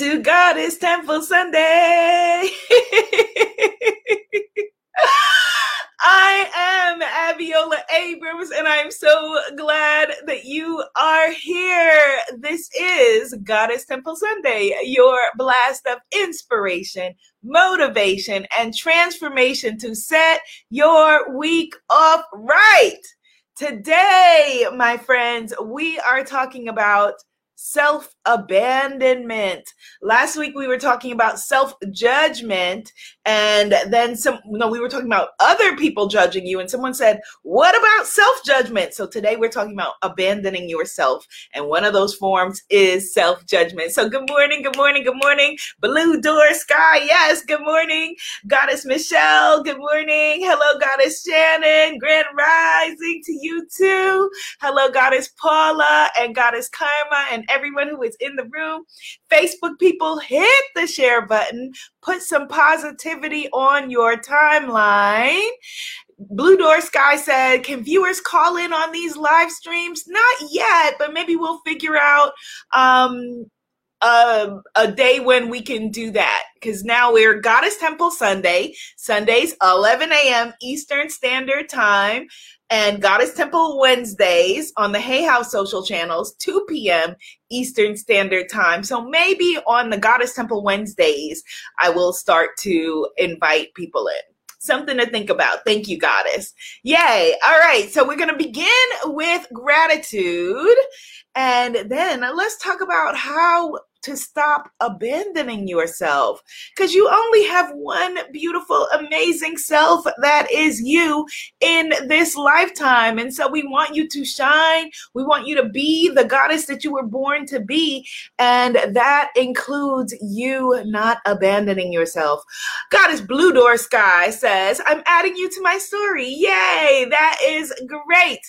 to God Goddess Temple Sunday. I am Abiola Abrams, and I'm so glad that you are here. This is Goddess Temple Sunday, your blast of inspiration, motivation, and transformation to set your week off right. Today, my friends, we are talking about self abandonment. Last week we were talking about self judgment, and then some, no, we were talking about other people judging you, and someone said, What about self judgment? So today we're talking about abandoning yourself, and one of those forms is self judgment. So good morning, good morning, good morning, Blue Door Sky. Yes, good morning, Goddess Michelle. Good morning. Hello, Goddess Shannon. Grand Rising to you too. Hello, Goddess Paula and Goddess Karma and everyone who is in the room. Facebook people, hit the share button, put some positivity on your timeline. Blue Door Sky said, Can viewers call in on these live streams? Not yet, but maybe we'll figure out um, a, a day when we can do that because now we're Goddess Temple Sunday, Sundays, 11 a.m. Eastern Standard Time and Goddess Temple Wednesdays on the Hay House social channels, 2 p.m. Eastern Standard Time. So maybe on the Goddess Temple Wednesdays, I will start to invite people in. Something to think about. Thank you, Goddess. Yay. All right. So we're going to begin with gratitude. And then let's talk about how to stop abandoning yourself because you only have one beautiful, amazing self that is you in this lifetime. And so we want you to shine. We want you to be the goddess that you were born to be. And that includes you not abandoning yourself. Goddess Blue Door Sky says, I'm adding you to my story. Yay! That is great.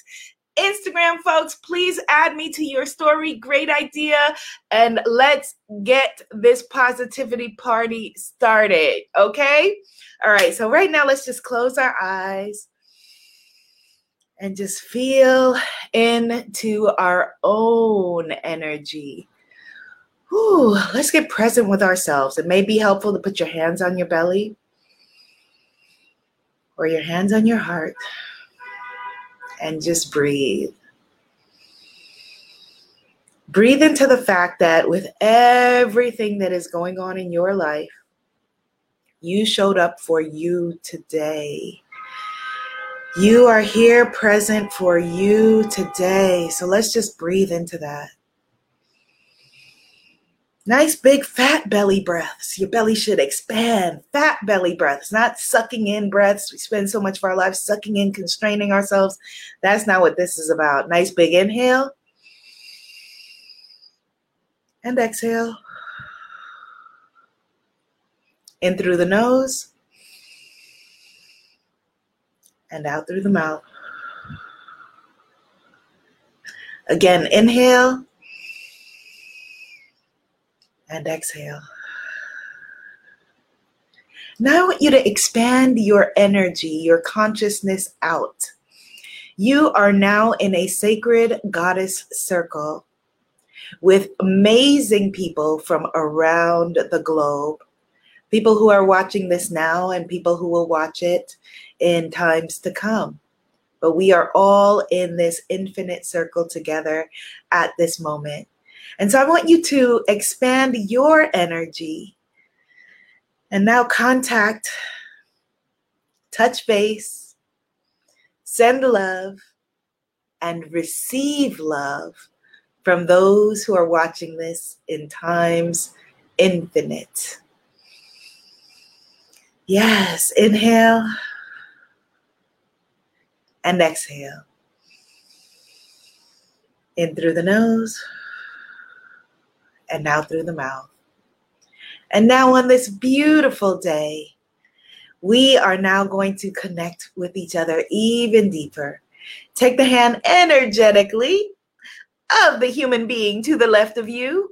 Instagram folks, please add me to your story. Great idea. And let's get this positivity party started. Okay. All right. So, right now, let's just close our eyes and just feel into our own energy. Whew, let's get present with ourselves. It may be helpful to put your hands on your belly or your hands on your heart and just breathe. Breathe into the fact that with everything that is going on in your life, you showed up for you today. You are here present for you today. So let's just breathe into that. Nice big fat belly breaths. Your belly should expand. Fat belly breaths, not sucking in breaths. We spend so much of our lives sucking in, constraining ourselves. That's not what this is about. Nice big inhale and exhale. In through the nose and out through the mouth. Again, inhale and exhale. Now I want you to expand your energy, your consciousness out. You are now in a sacred goddess circle with amazing people from around the globe. People who are watching this now and people who will watch it in times to come. But we are all in this infinite circle together at this moment. And so I want you to expand your energy and now contact, touch base, send love, and receive love from those who are watching this in times infinite. Yes, inhale and exhale. In through the nose and out through the mouth. And now, on this beautiful day, we are now going to connect with each other even deeper. Take the hand energetically of the human being to the left of you.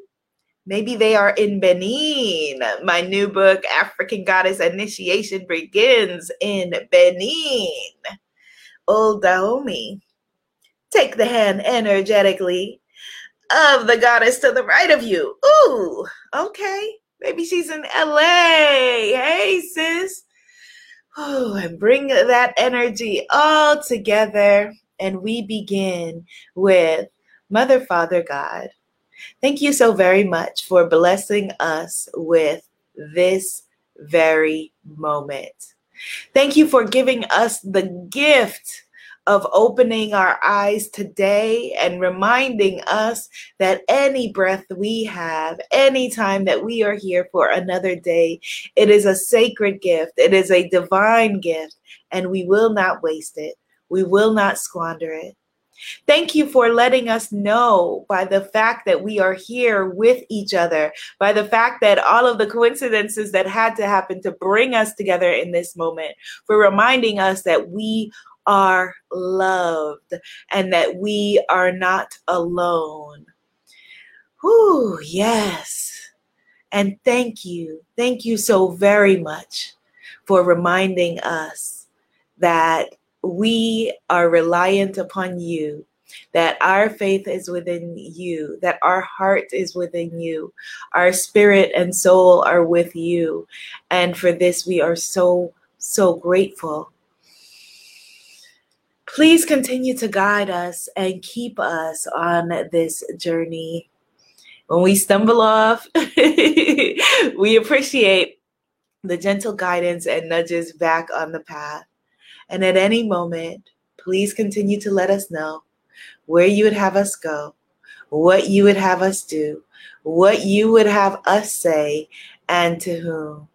Maybe they are in Benin. My new book, African Goddess Initiation, begins in Benin. Old Dahomey. Take the hand energetically of the goddess to the right of you. Ooh, okay. Maybe she's in LA. Hey, sis. Oh, and bring that energy all together. And we begin with Mother, Father, God. Thank you so very much for blessing us with this very moment. Thank you for giving us the gift of opening our eyes today and reminding us that any breath we have, any time that we are here for another day, it is a sacred gift, it is a divine gift, and we will not waste it. We will not squander it. Thank you for letting us know by the fact that we are here with each other, by the fact that all of the coincidences that had to happen to bring us together in this moment, for reminding us that we are loved and that we are not alone. Whew, yes. And thank you. Thank you so very much for reminding us that we are reliant upon you, that our faith is within you, that our heart is within you, our spirit and soul are with you. And for this, we are so, so grateful. Please continue to guide us and keep us on this journey. When we stumble off, we appreciate the gentle guidance and nudges back on the path. And at any moment, please continue to let us know where you would have us go, what you would have us do, what you would have us say, and to whom.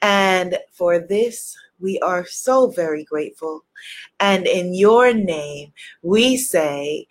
And for this, we are so very grateful. And in your name, we say,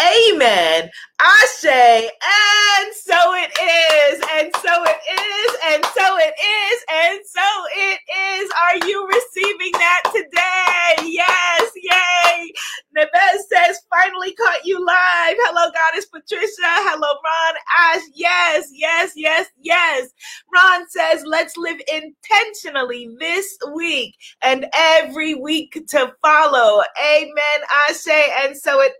Amen. Ashe. And so it is. And so it is. And so it is. And so it is. Are you receiving that today? Yes. Yay. Nebez says, finally caught you live. Hello, Goddess Patricia. Hello, Ron. Ashe. Yes. Yes. Yes. Yes. Ron says, let's live intentionally this week and every week to follow. Amen. Ashe. And so it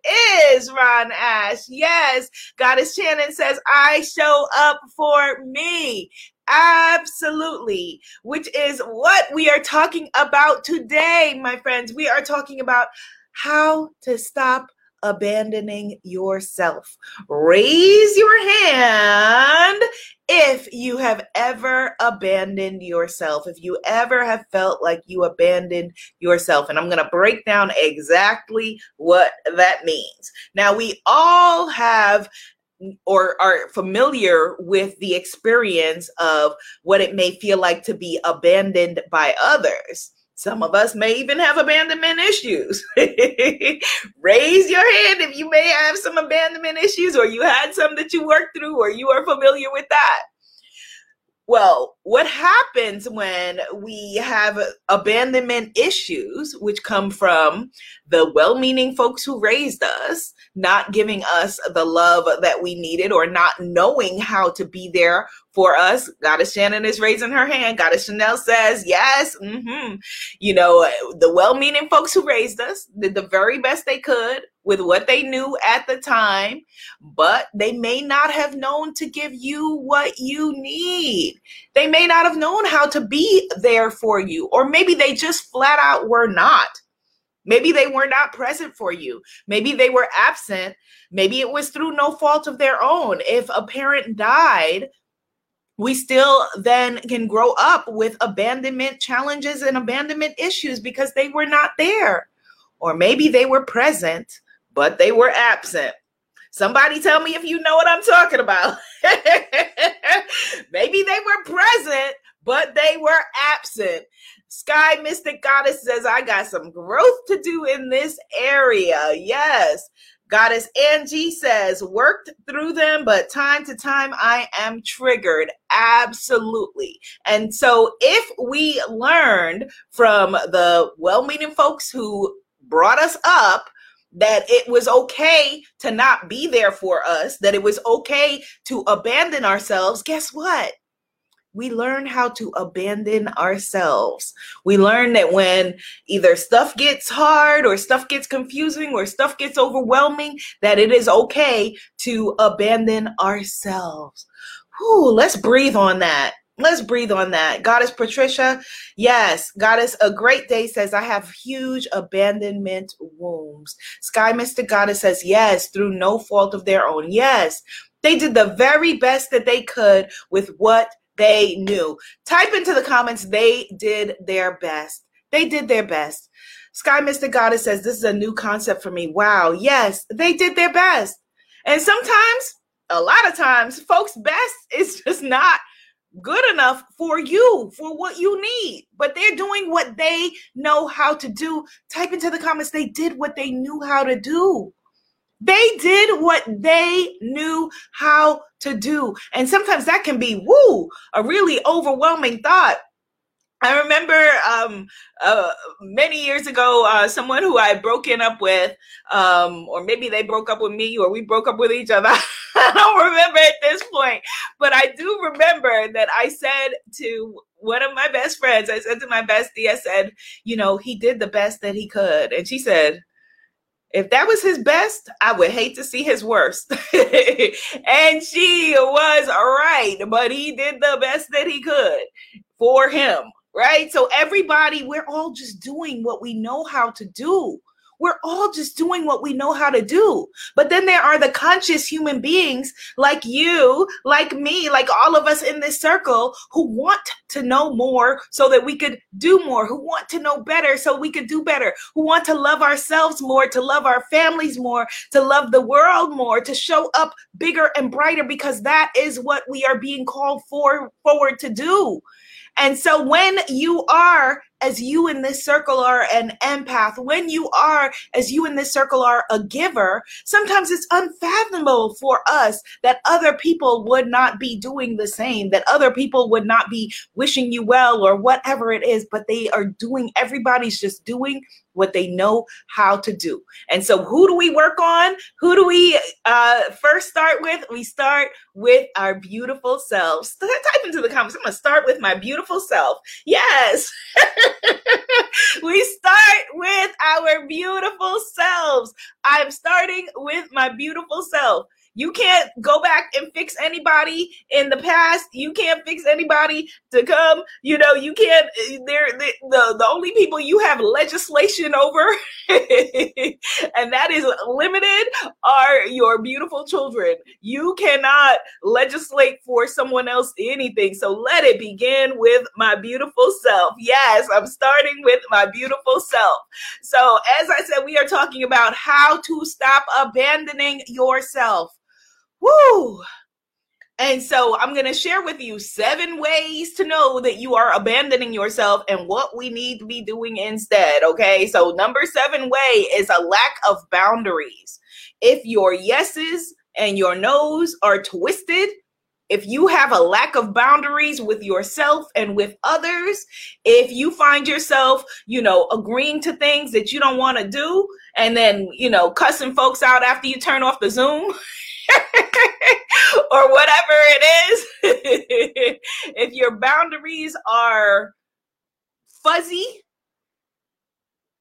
is, Ron. Ron Ashe. Yes. Goddess Shannon says, I show up for me. Absolutely, which is what we are talking about today, my friends. We are talking about how to stop abandoning yourself. Raise your hand if you have ever abandoned yourself, if you ever have felt like you abandoned yourself. And I'm going to break down exactly what that means. Now, we all have or are familiar with the experience of what it may feel like to be abandoned by others. Some of us may even have abandonment issues. Raise your hand if you may have some abandonment issues or you had some that you worked through or you are familiar with that. Well, what happens when we have abandonment issues, which come from the well meaning folks who raised us, not giving us the love that we needed or not knowing how to be there for us? Goddess Shannon is raising her hand. Goddess Chanel says, yes. Mm-hmm. You know, the well meaning folks who raised us did the very best they could with what they knew at the time, but they may not have known to give you what you need. They may not have known how to be there for you, or maybe they just flat out were not. Maybe they were not present for you. Maybe they were absent. Maybe it was through no fault of their own. If a parent died, we still then can grow up with abandonment challenges and abandonment issues because they were not there. Or maybe they were present, but they were absent. Somebody tell me if you know what I'm talking about. Maybe they were present, but they were absent. Sky Mystic Goddess says, I got some growth to do in this area. Yes. Goddess Angie says, worked through them, but time to time I am triggered. Absolutely. And so if we learned from the well meaning folks who brought us up, that it was okay to not be there for us, that it was okay to abandon ourselves, guess what? We learn how to abandon ourselves. We learn that when either stuff gets hard or stuff gets confusing or stuff gets overwhelming, that it is okay to abandon ourselves. Whew, let's breathe on that. Let's breathe on that. Goddess Patricia, yes, Goddess, a great day says, I have huge abandonment wounds. Sky Mystic Goddess says, yes, through no fault of their own. Yes, they did the very best that they could with what they knew. Type into the comments, they did their best. They did their best. Sky Mystic Goddess says, This is a new concept for me. Wow. Yes, they did their best. And sometimes, a lot of times, folks' best is just not good enough for you, for what you need. But they're doing what they know how to do. Type into the comments, they did what they knew how to do. They did what they knew how to do. And sometimes that can be, woo, a really overwhelming thought. I remember um, uh, many years ago, uh, someone who I had broken up with, um, or maybe they broke up with me, or we broke up with each other. I don't remember at this point, but I do remember that I said to one of my best friends, I said to my bestie, I said, you know, he did the best that he could. And she said, if that was his best, I would hate to see his worst. and she was right, but he did the best that he could for him, right? So, everybody, we're all just doing what we know how to do. We're all just doing what we know how to do. But then there are the conscious human beings like you, like me, like all of us in this circle who want to know more so that we could do more, who want to know better so we could do better, who want to love ourselves more, to love our families more, to love the world more, to show up bigger and brighter because that is what we are being called for forward to do. And so when you are as you in this circle are an empath, when you are, as you in this circle are a giver, sometimes it's unfathomable for us that other people would not be doing the same, that other people would not be wishing you well or whatever it is, but they are doing, everybody's just doing what they know how to do. And so, who do we work on? Who do we uh, first start with? We start with our beautiful selves. Type into the comments. I'm going to start with my beautiful self. Yes. beautiful selves. I'm starting with my beautiful self. You can't go back and fix anybody in the past. You can't fix anybody to come. You know, you can't. They're the the, the only people you have legislation over, and that is limited, are your beautiful children. You cannot legislate for someone else anything. So let it begin with my beautiful self. Yes, I'm starting with my beautiful self. So as I said, we are talking about how to stop abandoning yourself. Woo! And so I'm going to share with you seven ways to know that you are abandoning yourself and what we need to be doing instead. Okay. So, number seven way is a lack of boundaries. If your yeses and your nos are twisted, if you have a lack of boundaries with yourself and with others, if you find yourself, you know, agreeing to things that you don't want to do and then, you know, cussing folks out after you turn off the Zoom. or whatever it is, if your boundaries are fuzzy,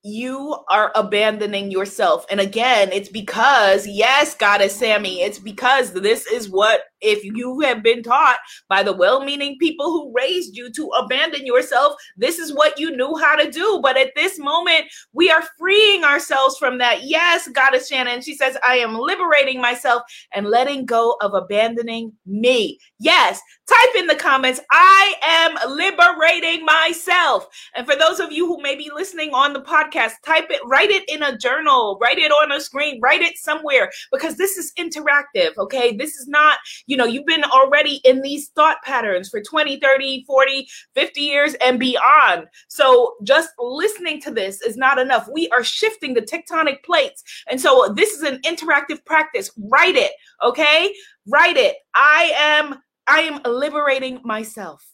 you are abandoning yourself. And again, it's because, yes, Goddess Sammy, it's because this is what if you have been taught by the well meaning people who raised you to abandon yourself, this is what you knew how to do. But at this moment, we are freeing ourselves from that. Yes, Goddess Shannon, she says, I am liberating myself and letting go of abandoning me. Yes, type in the comments, I am liberating myself. And for those of you who may be listening on the podcast, type it, write it in a journal, write it on a screen, write it somewhere because this is interactive. Okay. This is not, you know, you've been already in these thought patterns for 20, 30, 40, 50 years and beyond. So just listening to this is not enough. We are shifting the tectonic plates. And so this is an interactive practice. Write it, okay? Write it. I am I am liberating myself.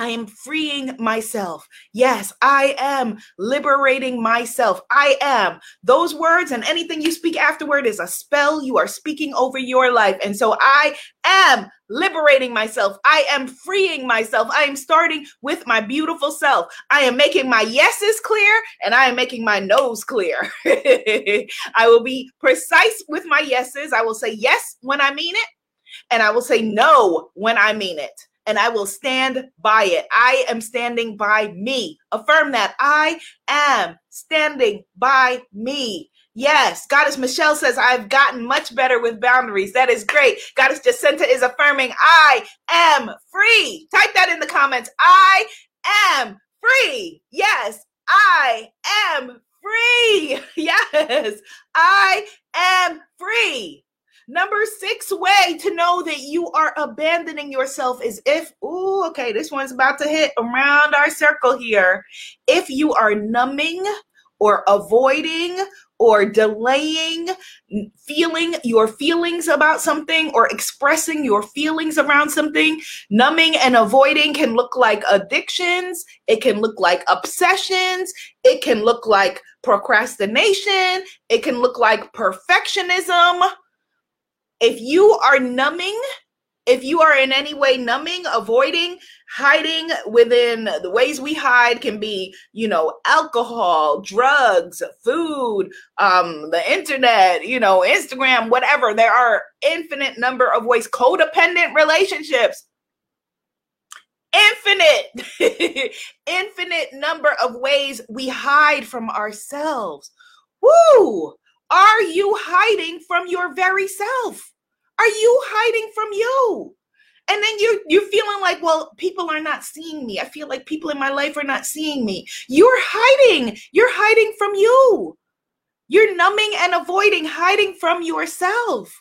I am freeing myself. Yes, I am liberating myself. I am. Those words and anything you speak afterward is a spell you are speaking over your life. And so I am liberating myself. I am freeing myself. I am starting with my beautiful self. I am making my yeses clear and I am making my no's clear. I will be precise with my yeses. I will say yes when I mean it, and I will say no when I mean it and I will stand by it. I am standing by me. Affirm that. I am standing by me. Yes, Goddess Michelle says, I've gotten much better with boundaries. That is great. Goddess Jacinta is affirming, I am free. Type that in the comments. I am free. Yes, I am free. Yes, I am free. Number six way to know that you are abandoning yourself is if, oh, okay, this one's about to hit around our circle here. If you are numbing or avoiding or delaying feeling your feelings about something or expressing your feelings around something. Numbing and avoiding can look like addictions, it can look like obsessions, it can look like procrastination, it can look like perfectionism if you are numbing, if you are in any way numbing, avoiding, hiding within the ways we hide can be, you know, alcohol, drugs, food, um, the internet, you know, Instagram, whatever. There are infinite number of ways, codependent relationships. Infinite, infinite number of ways we hide from ourselves. Woo! Are you hiding from your very self? Are you hiding from you? And then you you're feeling like, well, people are not seeing me. I feel like people in my life are not seeing me. You're hiding. You're hiding from you. You're numbing and avoiding, hiding from yourself.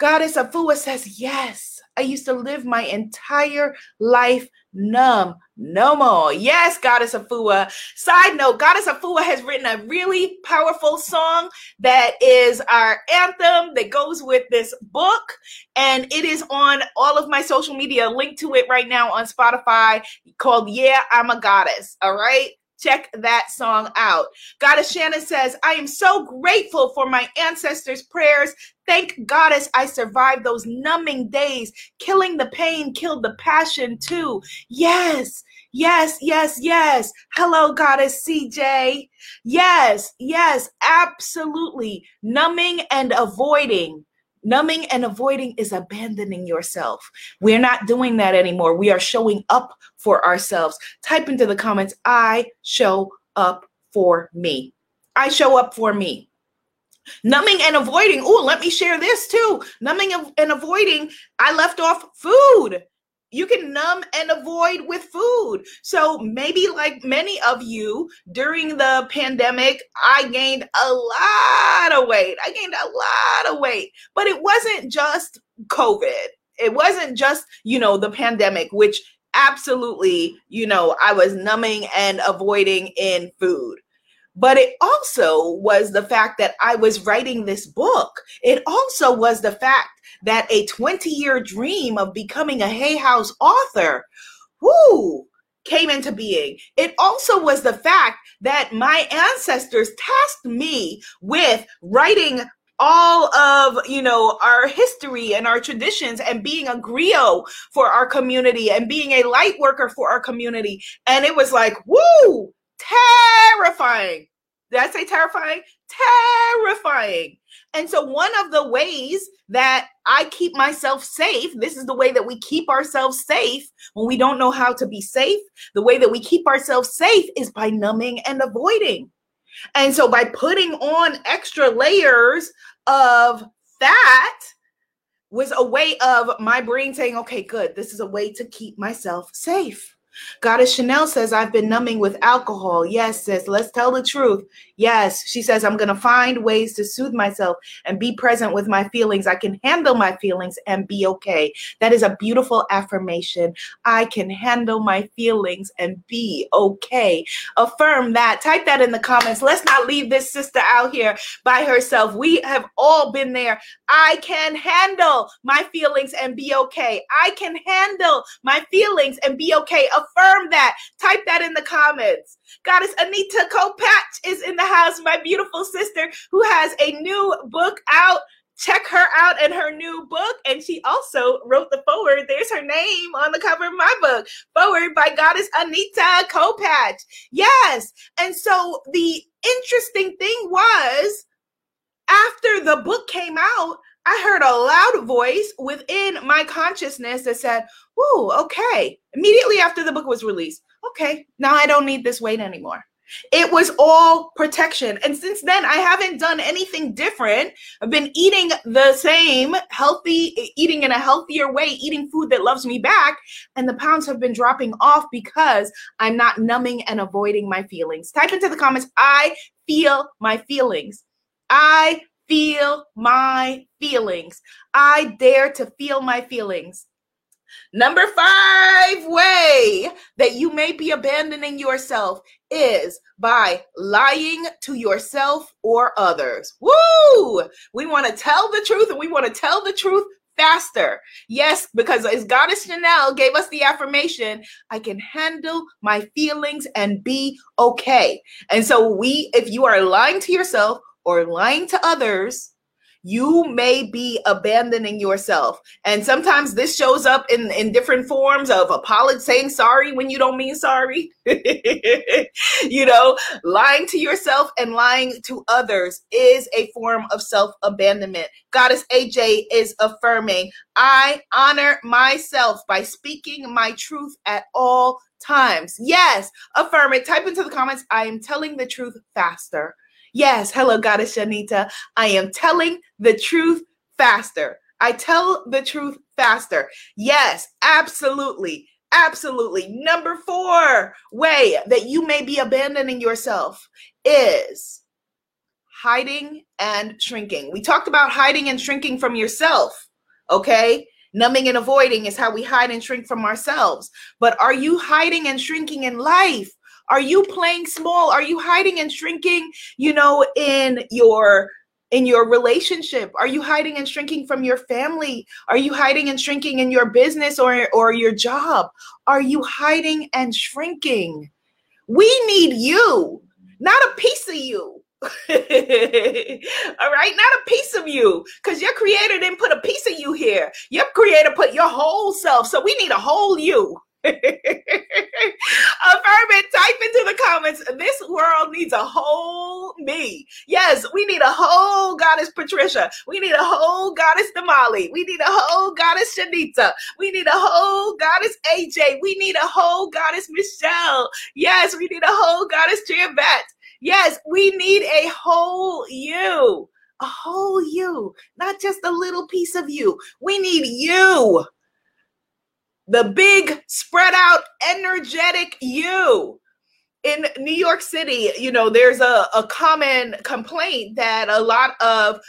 Goddess Afua says, Yes, I used to live my entire life numb. No more. Yes, Goddess Afua. Side note, Goddess Afua has written a really powerful song that is our anthem that goes with this book. And it is on all of my social media. Link to it right now on Spotify called Yeah, I'm a Goddess. All right. Check that song out. Goddess Shannon says, I am so grateful for my ancestors' prayers. Thank Goddess I survived those numbing days. Killing the pain killed the passion too. Yes, yes, yes, yes. Hello, Goddess CJ. Yes, yes, absolutely. Numbing and avoiding Numbing and avoiding is abandoning yourself. We're not doing that anymore. We are showing up for ourselves. Type into the comments, I show up for me. I show up for me. Numbing and avoiding. Oh, let me share this too. Numbing and avoiding. I left off food you can numb and avoid with food. So maybe like many of you during the pandemic, I gained a lot of weight. I gained a lot of weight, but it wasn't just COVID. It wasn't just, you know, the pandemic, which absolutely, you know, I was numbing and avoiding in food. But it also was the fact that I was writing this book. It also was the fact that a 20 year dream of becoming a Hay House author, whoo, came into being. It also was the fact that my ancestors tasked me with writing all of you know our history and our traditions and being a griot for our community and being a light worker for our community and it was like woo terrifying did i say terrifying terrifying and so, one of the ways that I keep myself safe, this is the way that we keep ourselves safe when we don't know how to be safe. The way that we keep ourselves safe is by numbing and avoiding. And so, by putting on extra layers of fat, was a way of my brain saying, okay, good, this is a way to keep myself safe. Goddess Chanel says, I've been numbing with alcohol. Yes, sis, let's tell the truth. Yes, she says, I'm going to find ways to soothe myself and be present with my feelings. I can handle my feelings and be okay. That is a beautiful affirmation. I can handle my feelings and be okay. Affirm that. Type that in the comments. Let's not leave this sister out here by herself. We have all been there. I can handle my feelings and be okay. I can handle my feelings and be okay. Affirm that. Type that in the comments. Goddess Anita Kopach is in the house, my beautiful sister who has a new book out. Check her out and her new book. And she also wrote the foreword. There's her name on the cover of my book. Foreword by Goddess Anita Kopach. Yes. And so the interesting thing was after the book came out, I heard a loud voice within my consciousness that said, Ooh, okay. Immediately after the book was released, okay, now I don't need this weight anymore. It was all protection. And since then, I haven't done anything different. I've been eating the same healthy, eating in a healthier way, eating food that loves me back. And the pounds have been dropping off because I'm not numbing and avoiding my feelings. Type into the comments, I feel my feelings. I feel my feelings. I dare to feel my feelings. Number five way that you may be abandoning yourself is by lying to yourself or others. Woo! We want to tell the truth and we want to tell the truth faster. Yes, because as Goddess Chanel gave us the affirmation, I can handle my feelings and be okay. And so we, if you are lying to yourself or lying to others, you may be abandoning yourself. And sometimes this shows up in, in different forms of apology, saying sorry when you don't mean sorry. you know, lying to yourself and lying to others is a form of self abandonment. Goddess AJ is affirming, I honor myself by speaking my truth at all times. Yes, affirm it. Type into the comments, I am telling the truth faster. Yes, hello, Goddess Shanita. I am telling the truth faster. I tell the truth faster. Yes, absolutely. Absolutely. Number four way that you may be abandoning yourself is hiding and shrinking. We talked about hiding and shrinking from yourself. Okay. Numbing and avoiding is how we hide and shrink from ourselves. But are you hiding and shrinking in life? Are you playing small? Are you hiding and shrinking, you know, in your in your relationship? Are you hiding and shrinking from your family? Are you hiding and shrinking in your business or or your job? Are you hiding and shrinking? We need you, not a piece of you. All right, not a piece of you, because your creator didn't put a piece of you here. Your creator put your whole self. So we need a whole you. Affirm it. Type into the comments. This world needs a whole me. Yes, we need a whole goddess Patricia. We need a whole goddess Damali. We need a whole goddess Shanita. We need a whole goddess AJ. We need a whole goddess Michelle. Yes, we need a whole goddess Javette. Yes, we need a whole you. A whole you, not just a little piece of you. We need you the big spread out energetic you in New York City, you know, there's a, a common complaint that a lot of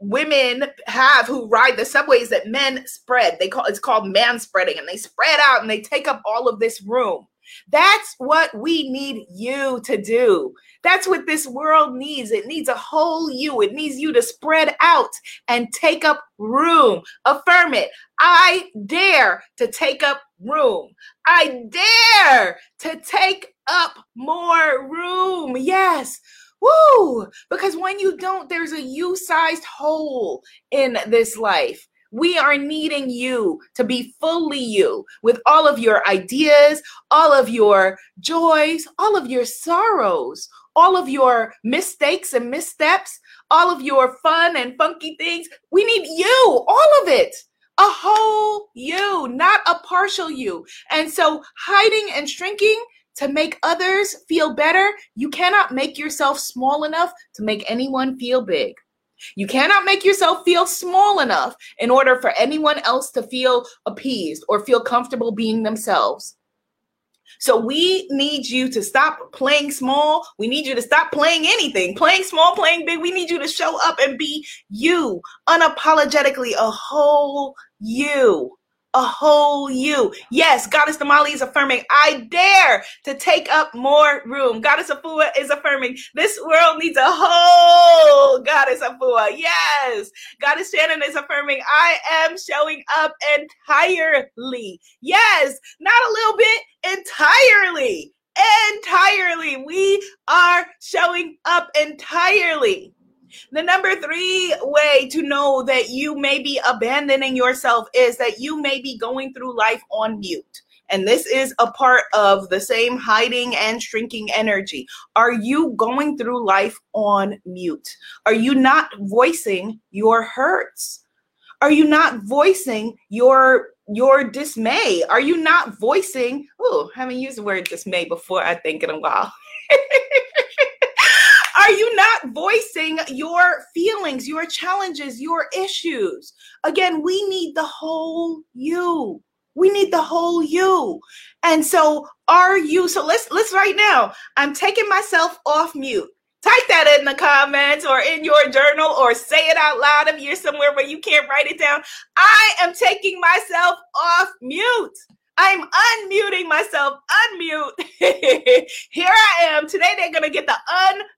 women have who ride the subways that men spread. They call it's called man spreading, and they spread out and they take up all of this room. That's what we need you to do. That's what this world needs. It needs a whole you. It needs you to spread out and take up room. Affirm it. I dare to take up room. I dare to take up more room. Yes. Woo! Because when you don't, there's a you sized hole in this life. We are needing you to be fully you with all of your ideas, all of your joys, all of your sorrows, all of your mistakes and missteps, all of your fun and funky things. We need you, all of it. A whole you, not a partial you. And so hiding and shrinking to make others feel better, you cannot make yourself small enough to make anyone feel big. You cannot make yourself feel small enough in order for anyone else to feel appeased or feel comfortable being themselves. So we need you to stop playing small. We need you to stop playing anything, playing small, playing big. We need you to show up and be you, unapologetically, a whole you a whole you. Yes, Goddess Damali is affirming, I dare to take up more room. Goddess Afua is affirming, this world needs a whole Goddess Afua. Yes, Goddess Shannon is affirming, I am showing up entirely. Yes, not a little bit, entirely. Entirely. We are showing up entirely. The number three way to know that you may be abandoning yourself is that you may be going through life on mute. And this is a part of the same hiding and shrinking energy. Are you going through life on mute? Are you not voicing your hurts? Are you not voicing your your dismay? Are you not voicing? Oh, haven't used the word dismay before, I think, in a while. Are you not voicing your feelings, your challenges, your issues? Again, we need the whole you. We need the whole you. And so are you so let's let's right now. I'm taking myself off mute. Type that in the comments or in your journal or say it out loud if you're somewhere where you can't write it down. I am taking myself off mute. I'm unmuting myself. Unmute. Here I am. Today they're going to get the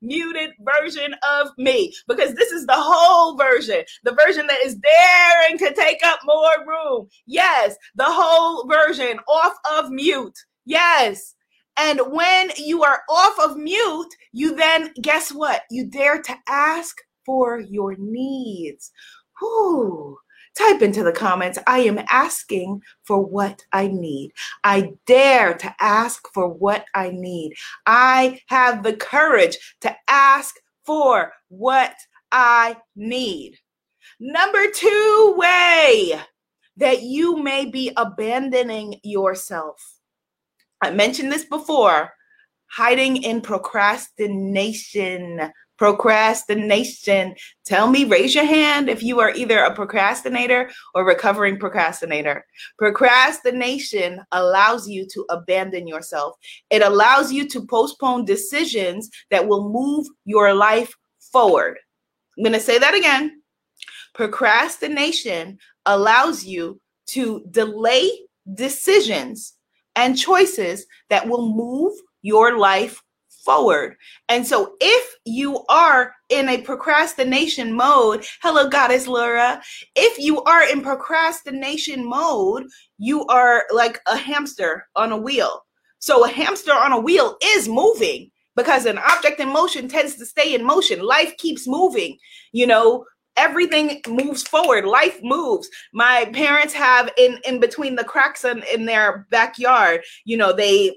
unmuted version of me because this is the whole version, the version that is daring to take up more room. Yes, the whole version off of mute. Yes. And when you are off of mute, you then guess what? You dare to ask for your needs. Whew type into the comments, I am asking for what I need. I dare to ask for what I need. I have the courage to ask for what I need. Number two way that you may be abandoning yourself. I mentioned this before hiding in procrastination procrastination. Tell me, raise your hand if you are either a procrastinator or recovering procrastinator. Procrastination allows you to abandon yourself, it allows you to postpone decisions that will move your life forward. I'm going to say that again. Procrastination allows you to delay decisions and choices that will move your life forward. And so if you are in a procrastination mode, hello, Goddess Laura, if you are in procrastination mode, you are like a hamster on a wheel. So a hamster on a wheel is moving because an object in motion tends to stay in motion. Life keeps moving. You know, everything moves forward life moves my parents have in in between the cracks in, in their backyard you know they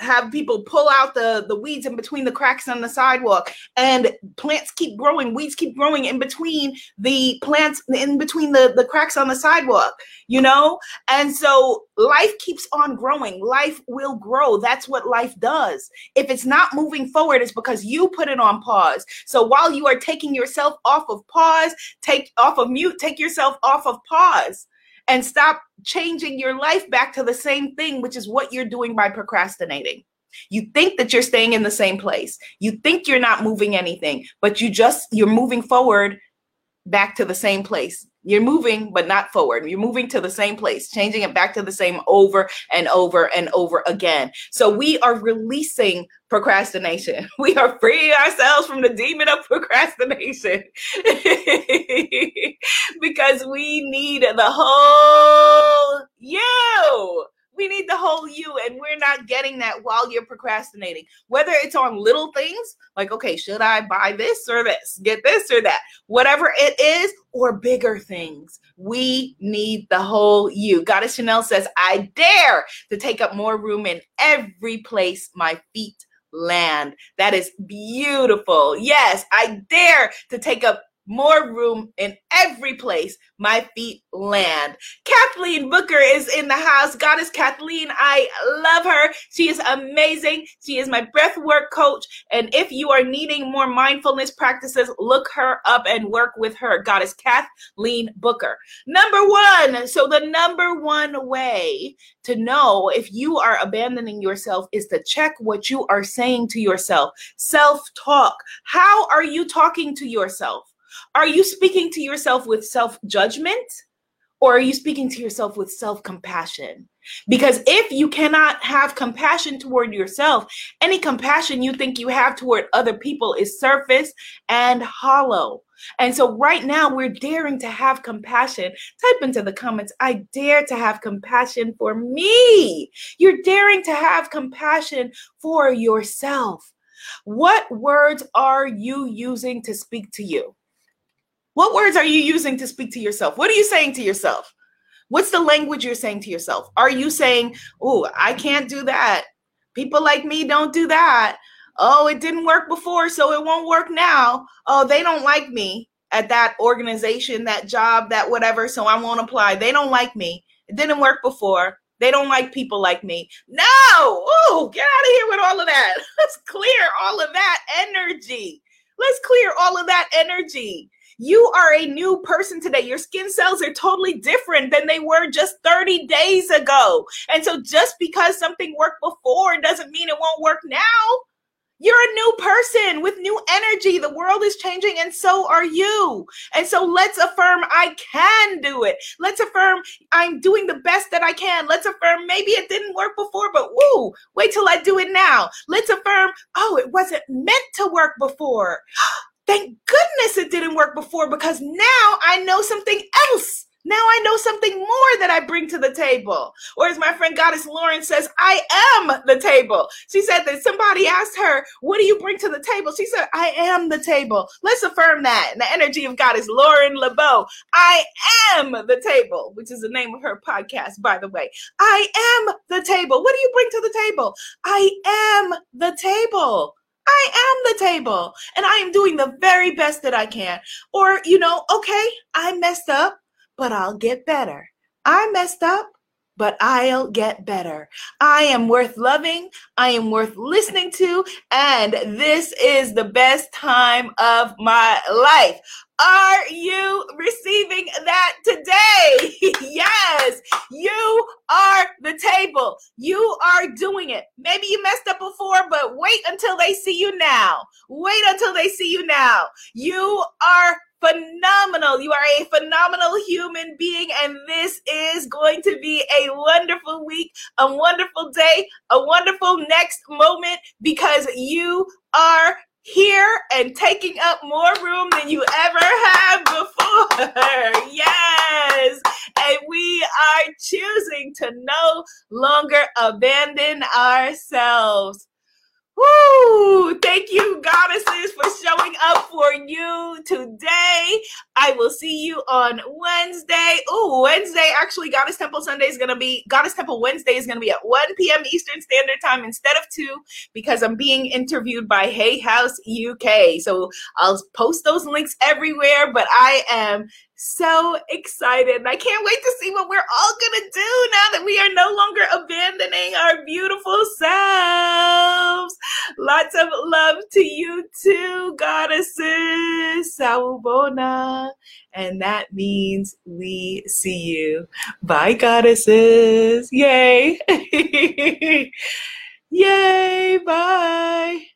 have people pull out the the weeds in between the cracks on the sidewalk. And plants keep growing weeds keep growing in between the plants in between the the cracks on the sidewalk you know? And so life keeps on growing. Life will grow. That's what life does. If it's not moving forward it's because you put it on pause. So while you are taking yourself off of pause take off of mute take yourself off of pause and stop changing your life back to the same thing, which is what you're doing by procrastinating. You think that you're staying in the same place. You think you're not moving anything, but you just you're moving forward back to the same place. You're moving, but not forward. You're moving to the same place, changing it back to the same over and over and over again. So we are releasing procrastination. We are freeing ourselves from the demon of procrastination because we need the whole you. We need the whole you, and we're not getting that while you're procrastinating. Whether it's on little things like, okay, should I buy this or this, get this or that, whatever it is, or bigger things, we need the whole you. Goddess Chanel says, I dare to take up more room in every place my feet land. That is beautiful. Yes, I dare to take up more room in every place my feet land. Kathleen Booker is in the house. Goddess Kathleen, I love her. She is amazing. She is my breath work coach. And if you are needing more mindfulness practices, look her up and work with her. Goddess Kathleen Booker. Number one. So, the number one way to know if you are abandoning yourself is to check what you are saying to yourself. Self talk. How are you talking to yourself? Are you speaking to yourself with self judgment or are you speaking to yourself with self compassion? Because if you cannot have compassion toward yourself, any compassion you think you have toward other people is surface and hollow. And so, right now, we're daring to have compassion. Type into the comments, I dare to have compassion for me. You're daring to have compassion for yourself. What words are you using to speak to you? What words are you using to speak to yourself? What are you saying to yourself? What's the language you're saying to yourself? Are you saying, Oh, I can't do that? People like me don't do that. Oh, it didn't work before, so it won't work now. Oh, they don't like me at that organization, that job, that whatever, so I won't apply. They don't like me. It didn't work before. They don't like people like me. No! Oh, get out of here with all of that. Let's clear all of that energy. Let's clear all of that energy. You are a new person today. Your skin cells are totally different than they were just 30 days ago. And so just because something worked before doesn't mean it won't work now. You're a new person with new energy. The world is changing, and so are you. And so let's affirm I can do it. Let's affirm I'm doing the best that I can. Let's affirm maybe it didn't work before, but woo, wait till I do it now. Let's affirm, oh, it wasn't meant to work before. Thank goodness it didn't work before because now I know something else. Now I know something more that I bring to the table. Or as my friend Goddess Lauren says, I am the table. She said that somebody asked her, What do you bring to the table? She said, I am the table. Let's affirm that. And the energy of Goddess Lauren LeBeau. I am the table, which is the name of her podcast, by the way. I am the table. What do you bring to the table? I am the table. I am the table and I am doing the very best that I can. Or, you know, okay, I messed up, but I'll get better. I messed up, but I'll get better. I am worth loving. I am worth listening to. And this is the best time of my life. Are you receiving that today? yes, you are the table. You are doing it. Maybe you messed up before, but wait until they see you now. Wait until they see you now. You are phenomenal. You are a phenomenal human being, and this is going to be a wonderful week, a wonderful day, a wonderful next moment because you are here and taking up more room than you ever have before. yes. And we are choosing to no longer abandon ourselves. Woo! Thank you, goddesses, for showing up for you today. I will see you on Wednesday. Oh, Wednesday, actually, Goddess Temple Sunday is going to be, Goddess Temple Wednesday is going to be at 1 p.m. Eastern Standard Time instead of 2 because I'm being interviewed by Hay House UK. So I'll post those links everywhere, but I am so excited. I can't wait to see what we're all going to do now that we are no longer abandoning our beautiful selves. Lots of love to you too, goddesses. Sawubona. And that means we see you. Bye, goddesses. Yay. Yay. Bye.